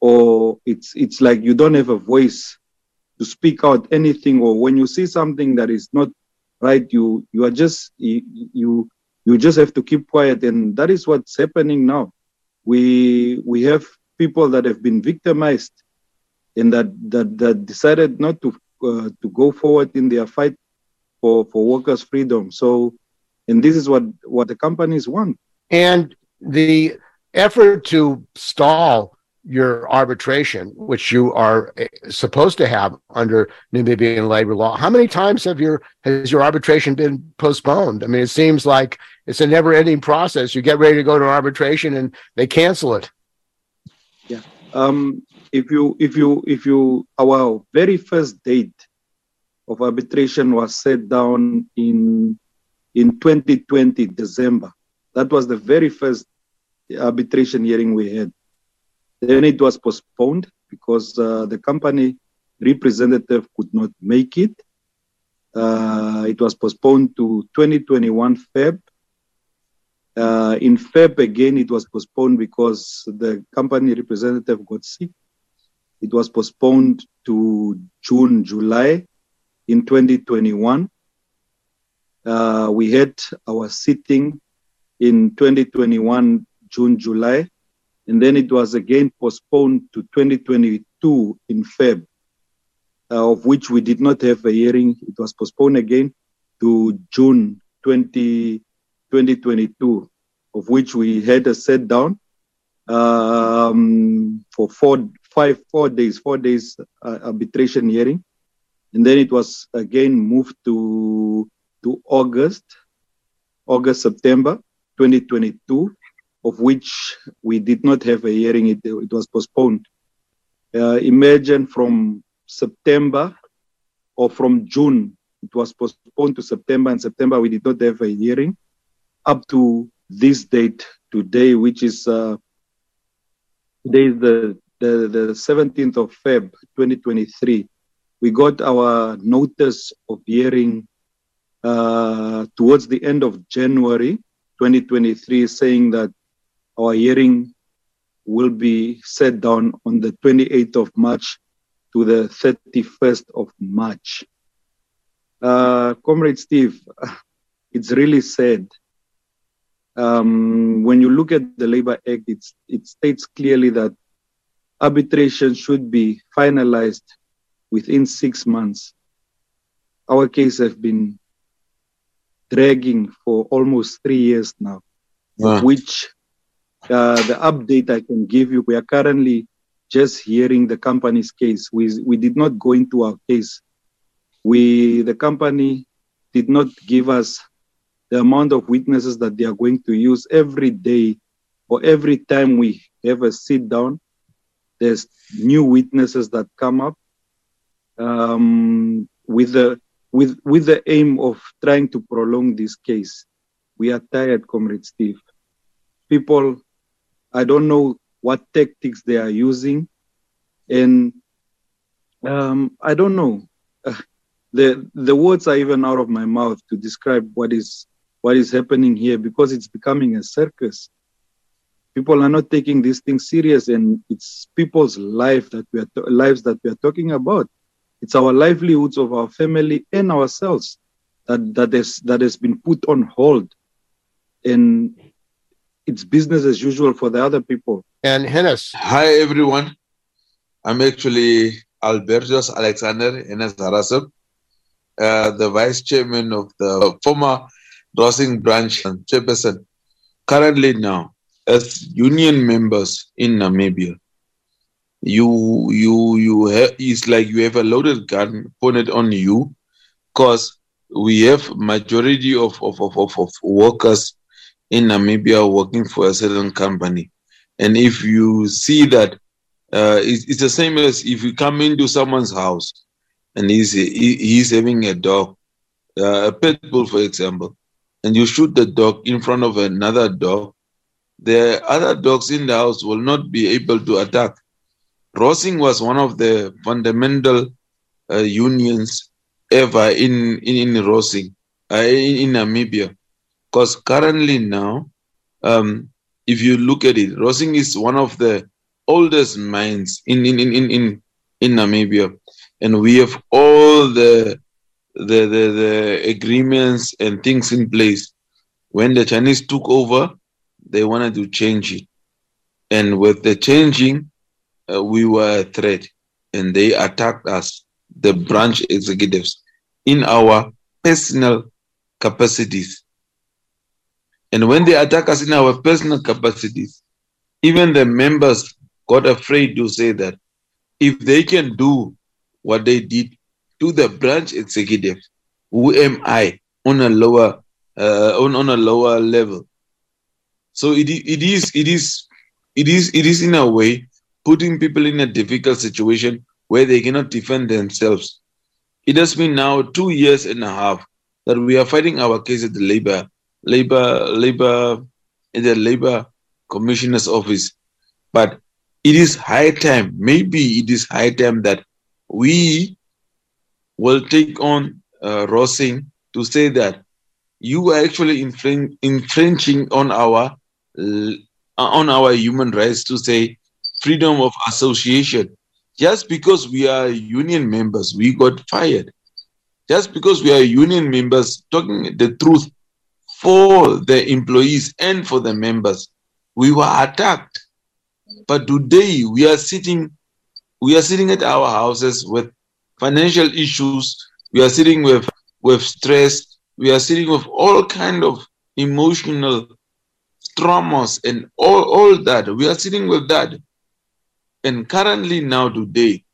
or it's it's like you don't have a voice to speak out anything, or when you see something that is not right? You you are just you, you just have to keep quiet. And that is what's happening now. We we have people that have been victimized and that that, that decided not to uh, to go forward in their fight for for workers freedom. So and this is what what the companies want. And the effort to stall your arbitration, which you are eh, supposed to have under Namibian labor law. How many times have your has your arbitration been postponed? I mean, it seems like it's a never-ending process. You get ready to go to arbitration, and they cancel it. Yeah. Um, if you if you if you our very first date of arbitration was set down in in 2020 December. That was the very first arbitration hearing we had then it was postponed because uh, the company representative could not make it. Uh, it was postponed to 2021 Feb. Uh, in Feb again, it was postponed because the company representative got sick. It was postponed to June, July in 2021. Uh, we had our sitting in 2021 June, July and then it was again postponed to 2022 in Feb, uh, of which we did not have a hearing. It was postponed again to June 20, 2022, of which we had a set down um, for four, five, four days, four days uh, arbitration hearing, and then it was again moved to to August, August September 2022 of which we did not have a hearing, it, it was postponed. Uh, imagine from September or from June, it was postponed to September, and September we did not have a hearing up to this date today, which is uh, today is the, the, the 17th of Feb 2023. We got our notice of hearing uh, towards the end of January 2023 saying that our hearing will be set down on the 28th of March to the 31st of March. Uh, Comrade Steve, it's really sad. Um, when you look at the Labor Act, it states clearly that arbitration should be finalized within six months. Our case has been dragging for almost three years now, Ah. which uh, the update I can give you, we are currently just hearing the company's case. We, we did not go into our case. We, the company did not give us the amount of witnesses that they are going to use every day or every time we have a sit down. There's new witnesses that come up um, with the with with the aim of trying to prolong this case. We are tired, Comrade Steve. People, I don't know what tactics they are using, and um, I don't know. Uh, the the words are even out of my mouth to describe what is what is happening here because it's becoming a circus. People are not taking these things serious, and it's people's life that we are to- lives that we are talking about. It's our livelihoods of our family and ourselves that that is that has been put on hold, and it's business as usual for the other people. And Hennis. Hi, everyone. I'm actually Albertos Alexander Enes Harasov, uh, the vice chairman of the former Rossing branch and chairperson, currently now as union members in Namibia. You, you, you have, it's like you have a loaded gun pointed on you because we have majority of, of, of, of, of workers in Namibia working for a certain company. And if you see that uh, it's, it's the same as if you come into someone's house and he's he, he's having a dog, uh, a pit bull, for example, and you shoot the dog in front of another dog, the other dogs in the house will not be able to attack. Rossing was one of the fundamental uh, unions ever in in, in Rossing, uh, in, in Namibia, because currently now, um, if you look at it, Rossing is one of the oldest mines in in in in in, Namibia, and we have all the, the the the agreements and things in place. When the Chinese took over, they wanted to change it, and with the changing, uh, we were a threat, and they attacked us, the branch executives, in our personal capacities. And when they attack us in our personal capacities, even the members got afraid to say that if they can do what they did to the branch executive, who am I on a lower uh, on, on a lower level? So it, it is it is it is it is in a way putting people in a difficult situation where they cannot defend themselves. It has been now two years and a half that we are fighting our case at the labor labor labor in the labor commissioner's office. But it is high time, maybe it is high time that we will take on uh, Rossing to say that you are actually infring- infringing on our on our human rights to say freedom of association. Just because we are union members, we got fired. Just because we are union members talking the truth for the employees and for the members, we were attacked. But today we are sitting, we are sitting at our houses with financial issues. We are sitting with with stress. We are sitting with all kind of emotional traumas and all all that. We are sitting with that. And currently now today,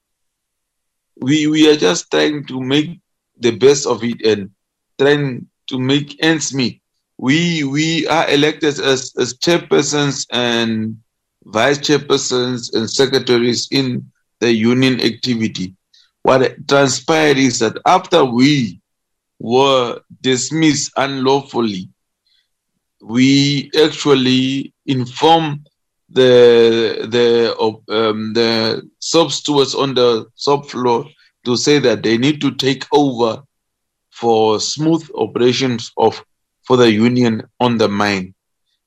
we we are just trying to make the best of it and trying to make ends meet. We we are elected as, as chairpersons and vice chairpersons and secretaries in the union activity. What transpired is that after we were dismissed unlawfully, we actually informed the the um, the sub stewards on the sub floor to say that they need to take over for smooth operations of for the union on the mine.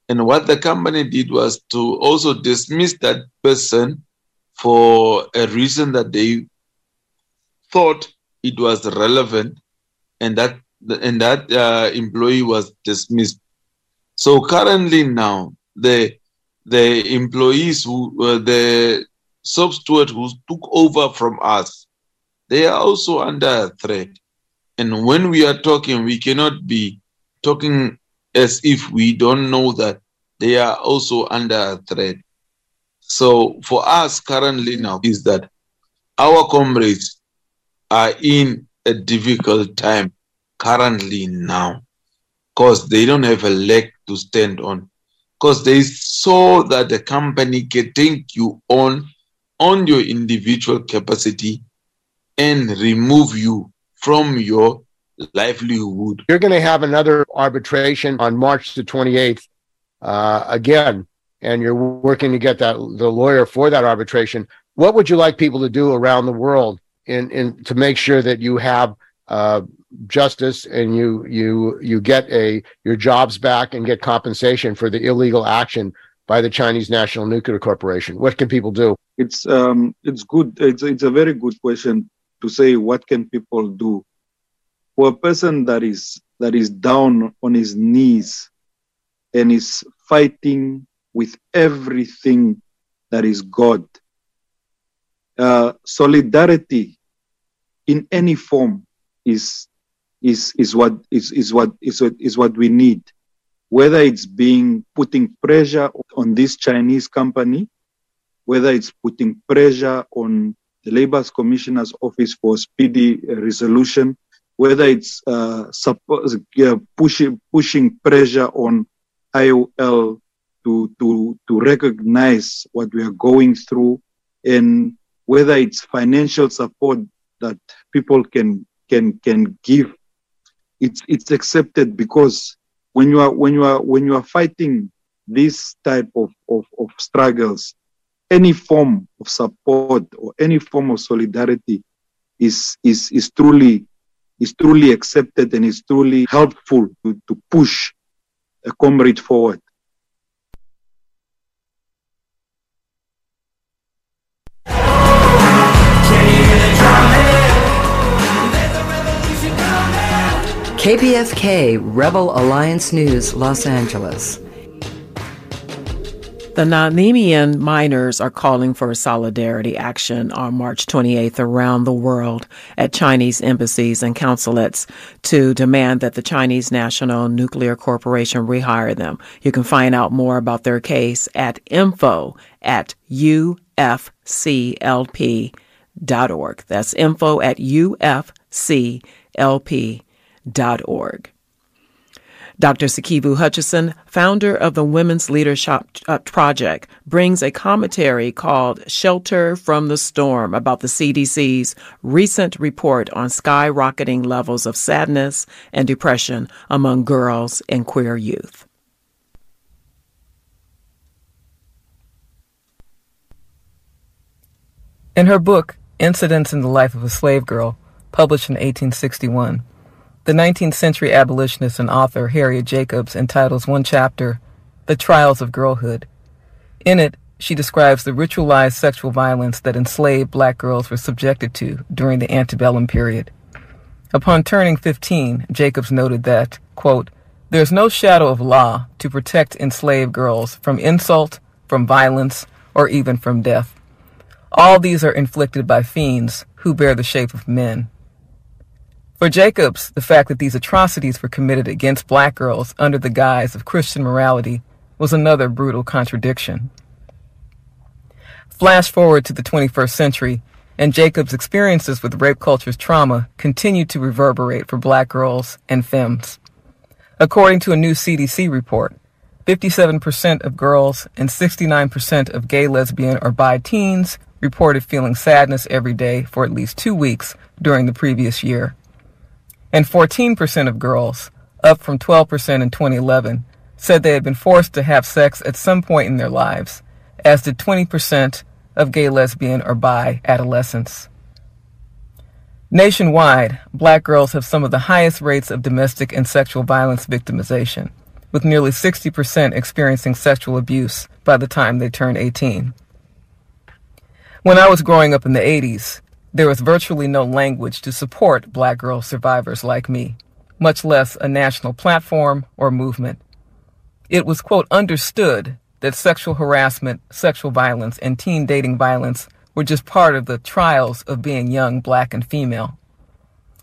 And what the company did was to also dismiss that person for a reason that they thought it was relevant, and that and that uh, employee was dismissed. So currently now the the employees who uh, the Soap steward, who took over from us, they are also under threat. And when we are talking, we cannot be talking as if we don't know that they are also under threat. So for us currently now is that our comrades are in a difficult time currently now because they don't have a leg to stand on because they saw that the company can take you on on your individual capacity and remove you from your livelihood. You're going to have another arbitration on March the 28th uh, again, and you're working to get that the lawyer for that arbitration. What would you like people to do around the world in, in to make sure that you have uh, justice and you you you get a your jobs back and get compensation for the illegal action by the Chinese National Nuclear Corporation? What can people do? It's um it's good. It's it's a very good question to say what can people do for a person that is that is down on his knees and is fighting with everything that is God. Uh, solidarity in any form is is is what is is what is what is what we need whether it's being putting pressure on this chinese company whether it's putting pressure on the labor commissioner's office for speedy resolution whether it's uh, uh, pushing pushing pressure on IOL to to to recognize what we are going through and whether it's financial support that people can can can give it's it's accepted because when you are when you are when you are fighting this type of, of, of struggles any form of support or any form of solidarity is is is truly is truly accepted and is truly helpful to, to push a comrade forward KPFK Rebel Alliance News, Los Angeles. The Namibian miners are calling for a solidarity action on March 28th around the world at Chinese embassies and consulates to demand that the Chinese National Nuclear Corporation rehire them. You can find out more about their case at info at ufclp.org. That's info at ufclp.org org. Dr. Sikivu Hutchison, founder of the Women's Leadership uh, Project, brings a commentary called Shelter from the Storm about the CDC's recent report on skyrocketing levels of sadness and depression among girls and queer youth. In her book, Incidents in the Life of a Slave Girl, published in 1861, the 19th century abolitionist and author Harriet Jacobs entitles one chapter, The Trials of Girlhood. In it, she describes the ritualized sexual violence that enslaved black girls were subjected to during the antebellum period. Upon turning 15, Jacobs noted that, quote, there is no shadow of law to protect enslaved girls from insult, from violence, or even from death. All these are inflicted by fiends who bear the shape of men. For Jacobs, the fact that these atrocities were committed against black girls under the guise of Christian morality was another brutal contradiction. Flash forward to the 21st century, and Jacobs' experiences with rape culture's trauma continue to reverberate for black girls and femmes. According to a new CDC report, 57% of girls and 69% of gay, lesbian, or bi teens reported feeling sadness every day for at least two weeks during the previous year and 14% of girls, up from 12% in 2011, said they had been forced to have sex at some point in their lives, as did 20% of gay, lesbian, or bi adolescents. Nationwide, black girls have some of the highest rates of domestic and sexual violence victimization, with nearly 60% experiencing sexual abuse by the time they turn 18. When I was growing up in the 80s, there was virtually no language to support black girl survivors like me, much less a national platform or movement. It was, quote, understood that sexual harassment, sexual violence, and teen dating violence were just part of the trials of being young, black, and female.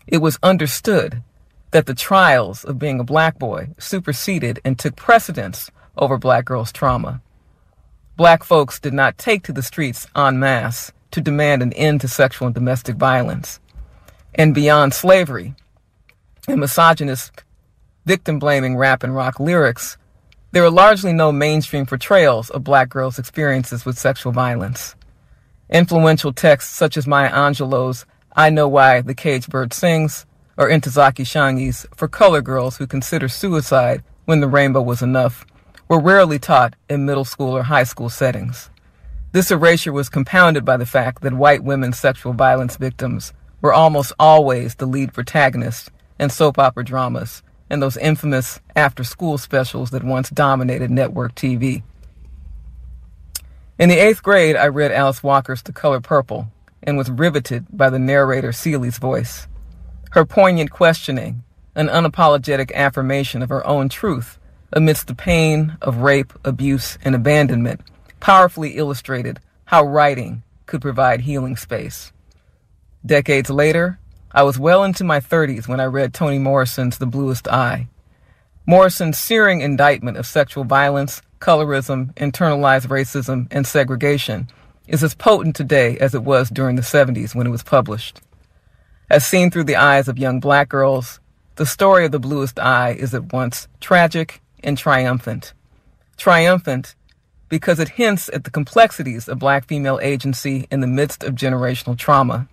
It was understood that the trials of being a black boy superseded and took precedence over black girls' trauma. Black folks did not take to the streets en masse to demand an end to sexual and domestic violence. And beyond slavery and misogynist, victim blaming rap and rock lyrics, there are largely no mainstream portrayals of black girls' experiences with sexual violence. Influential texts such as Maya Angelou's I Know Why the Caged Bird Sings or Ntozake Shange's For Color Girls Who Consider Suicide When the Rainbow Was Enough were rarely taught in middle school or high school settings. This erasure was compounded by the fact that white women sexual violence victims were almost always the lead protagonists in soap opera dramas and those infamous after school specials that once dominated network TV. In the eighth grade, I read Alice Walker's The Color Purple and was riveted by the narrator Celie's voice. Her poignant questioning, an unapologetic affirmation of her own truth amidst the pain of rape, abuse, and abandonment, powerfully illustrated how writing could provide healing space. Decades later, I was well into my 30s when I read Toni Morrison's The Bluest Eye. Morrison's searing indictment of sexual violence, colorism, internalized racism, and segregation is as potent today as it was during the 70s when it was published. As seen through the eyes of young black girls, the story of the bluest eye is at once tragic and triumphant. Triumphant because it hints at the complexities of black female agency in the midst of generational trauma.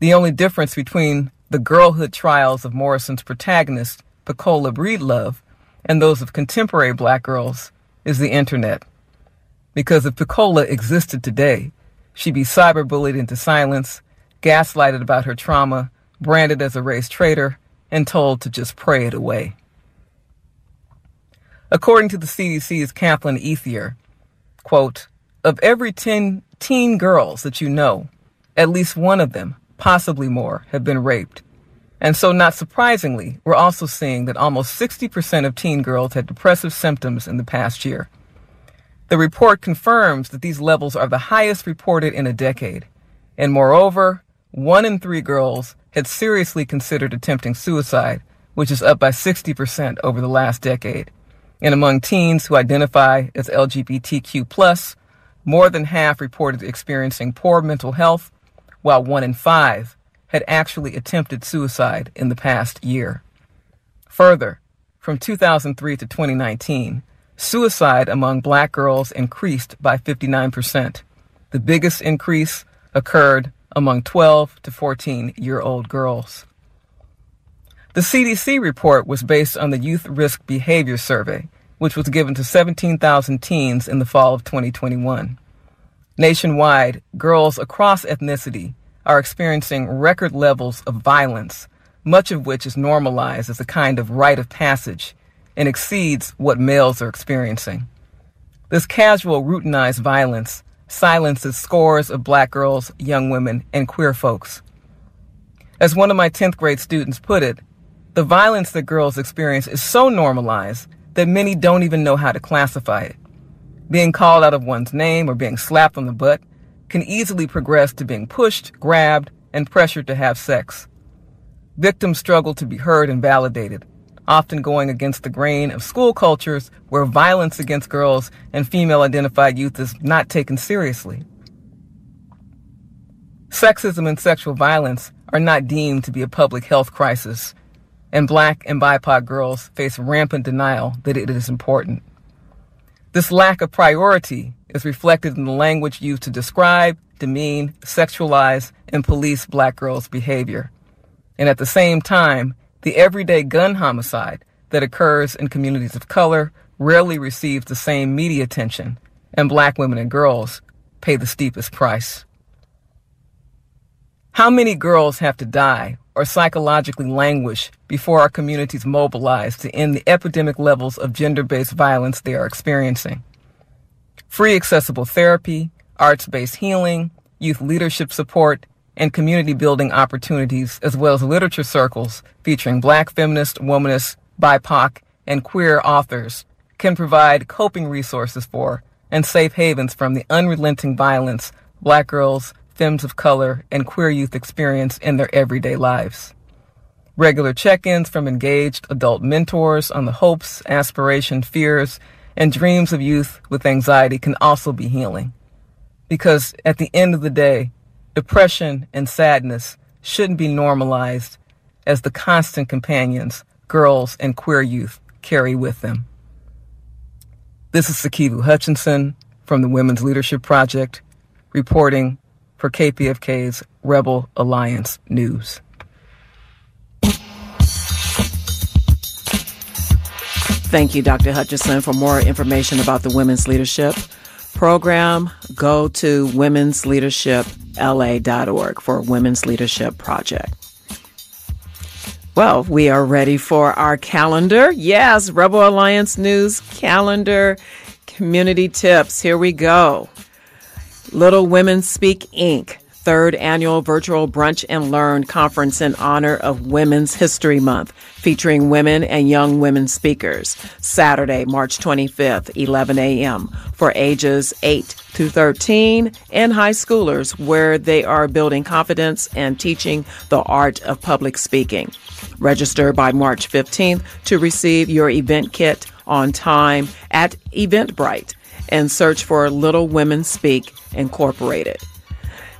The only difference between the girlhood trials of Morrison's protagonist, Pecola Breedlove, and those of contemporary black girls is the internet. Because if Pecola existed today, she'd be cyberbullied into silence, gaslighted about her trauma, branded as a race traitor, and told to just pray it away. According to the CDC's Kathleen Ethier, quote, of every 10 teen girls that you know, at least one of them possibly more, have been raped. And so, not surprisingly, we're also seeing that almost 60% of teen girls had depressive symptoms in the past year. The report confirms that these levels are the highest reported in a decade. And moreover, one in three girls had seriously considered attempting suicide, which is up by 60% over the last decade. And among teens who identify as LGBTQ, more than half reported experiencing poor mental health while one in five had actually attempted suicide in the past year. Further, from 2003 to 2019, suicide among black girls increased by 59%. The biggest increase occurred among 12 to 14 year old girls. The CDC report was based on the Youth Risk Behavior Survey, which was given to 17,000 teens in the fall of 2021. Nationwide, girls across ethnicity are experiencing record levels of violence, much of which is normalized as a kind of rite of passage and exceeds what males are experiencing. This casual, routinized violence silences scores of black girls, young women, and queer folks. As one of my 10th grade students put it, the violence that girls experience is so normalized that many don't even know how to classify it. Being called out of one's name or being slapped on the butt can easily progress to being pushed, grabbed, and pressured to have sex. Victims struggle to be heard and validated, often going against the grain of school cultures where violence against girls and female identified youth is not taken seriously. Sexism and sexual violence are not deemed to be a public health crisis, and black and BIPOC girls face rampant denial that it is important. This lack of priority is reflected in the language used to describe, demean, sexualize, and police black girls' behavior. And at the same time, the everyday gun homicide that occurs in communities of color rarely receives the same media attention, and black women and girls pay the steepest price. How many girls have to die or psychologically languish before our communities mobilize to end the epidemic levels of gender based violence they are experiencing? Free accessible therapy, arts based healing, youth leadership support, and community building opportunities, as well as literature circles featuring black feminist, womanist, BIPOC, and queer authors, can provide coping resources for and safe havens from the unrelenting violence black girls, femmes of color, and queer youth experience in their everyday lives. Regular check ins from engaged adult mentors on the hopes, aspirations, fears, and dreams of youth with anxiety can also be healing. Because at the end of the day, depression and sadness shouldn't be normalized as the constant companions girls and queer youth carry with them. This is Sikivu Hutchison from the Women's Leadership Project, reporting for KPFK's Rebel Alliance News. Thank you, Dr. Hutchison. For more information about the Women's Leadership Program, go to womensleadershipla.org for Women's Leadership Project. Well, we are ready for our calendar. Yes, Rebel Alliance News calendar, community tips. Here we go. Little Women Speak Inc. Third annual virtual brunch and learn conference in honor of Women's History Month, featuring women and young women speakers. Saturday, March 25th, 11 a.m. for ages 8 to 13 and high schoolers, where they are building confidence and teaching the art of public speaking. Register by March 15th to receive your event kit on time at Eventbrite and search for Little Women Speak Incorporated.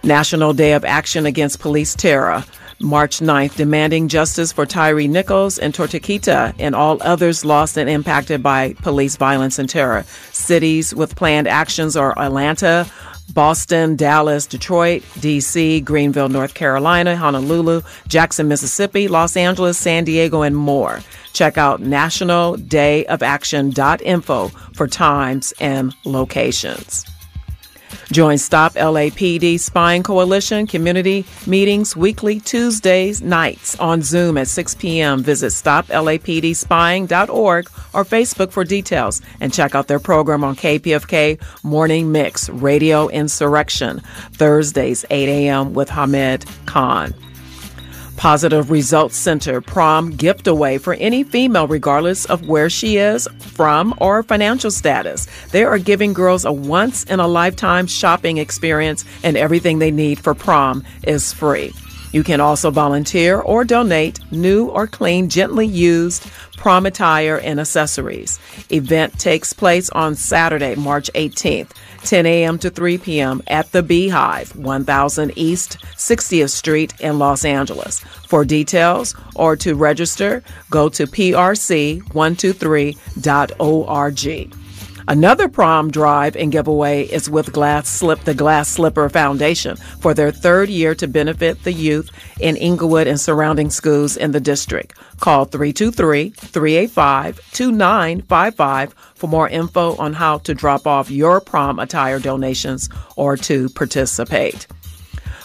National Day of Action Against Police Terror. March 9th, demanding justice for Tyre Nichols and Tortuguita and all others lost and impacted by police violence and terror. Cities with planned actions are Atlanta, Boston, Dallas, Detroit, DC, Greenville, North Carolina, Honolulu, Jackson, Mississippi, Los Angeles, San Diego, and more. Check out nationaldayofaction.info for times and locations. Join Stop LAPD Spying Coalition community meetings weekly Tuesdays nights on Zoom at 6 p.m. Visit stoplapdspying.org or Facebook for details and check out their program on KPFK Morning Mix Radio Insurrection Thursdays 8 a.m. with Hamid Khan. Positive Results Center prom gift away for any female, regardless of where she is from or financial status. They are giving girls a once in a lifetime shopping experience, and everything they need for prom is free. You can also volunteer or donate new or clean, gently used prom attire and accessories. Event takes place on Saturday, March 18th. 10 a.m. to 3 p.m. at the Beehive, 1000 East 60th Street in Los Angeles. For details or to register, go to prc123.org. Another prom drive and giveaway is with Glass Slip, the Glass Slipper Foundation for their third year to benefit the youth in Inglewood and surrounding schools in the district. Call 323-385-2955 for more info on how to drop off your prom attire donations or to participate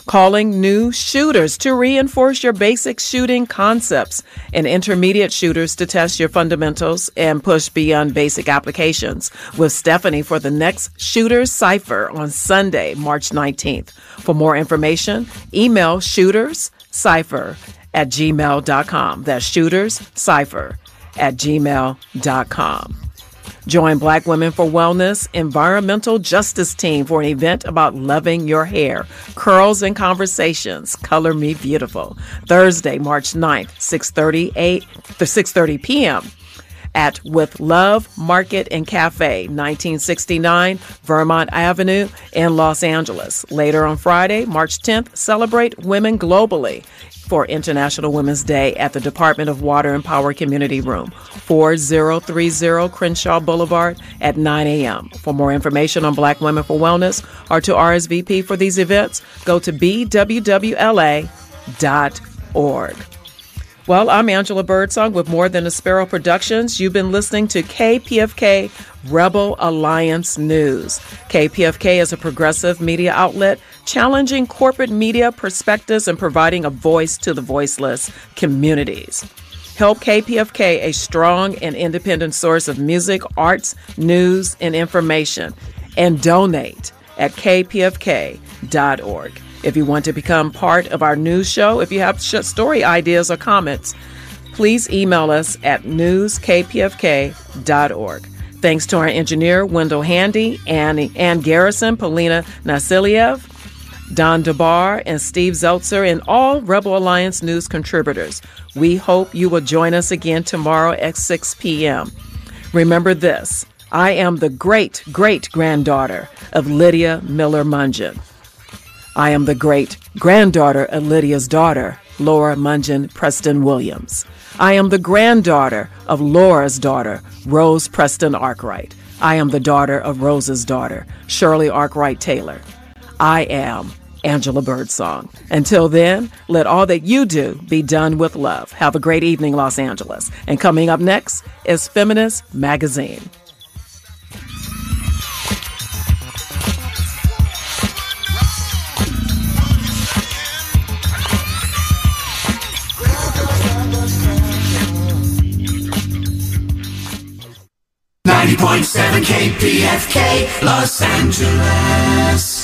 calling new shooters to reinforce your basic shooting concepts and intermediate shooters to test your fundamentals and push beyond basic applications with Stephanie for the next Shooters Cipher on Sunday, March 19th. For more information, email shooterscipher at gmail.com. That's shooterscipher at gmail.com. Join Black Women for Wellness Environmental Justice Team for an event about loving your hair. Curls and Conversations. Color Me Beautiful. Thursday, March 9th, 6.30 to 6.30 p.m. at With Love Market and Cafe, 1969 Vermont Avenue in Los Angeles. Later on Friday, March 10th, celebrate women globally for International Women's Day at the Department of Water and Power Community Room, 4030 Crenshaw Boulevard at 9 a.m. For more information on Black Women for Wellness or to RSVP for these events, go to bwwla.org. Well, I'm Angela Birdsong with More Than a Sparrow Productions. You've been listening to KPFK Rebel Alliance News. KPFK is a progressive media outlet challenging corporate media perspectives and providing a voice to the voiceless communities. Help KPFK a strong and independent source of music, arts, news, and information, and donate at kpfk.org. If you want to become part of our news show, if you have story ideas or comments, please email us at newskpfk.org. Thanks to our engineer, Wendell Handy, Annie, Ann Garrison, Polina Vasiliev, Don DeBar, and Steve Zeltzer, and all Rebel Alliance News contributors. We hope you will join us again tomorrow at 6 p.m. Remember this I am the great great granddaughter of Lydia Miller Mungin. I am the great granddaughter of Lydia's daughter, Laura Mungin Preston Williams. I am the granddaughter of Laura's daughter, Rose Preston Arkwright. I am the daughter of Rose's daughter, Shirley Arkwright Taylor. I am Angela Birdsong. Until then, let all that you do be done with love. Have a great evening, Los Angeles. And coming up next is Feminist Magazine. Ninety point seven KPFK Los Angeles.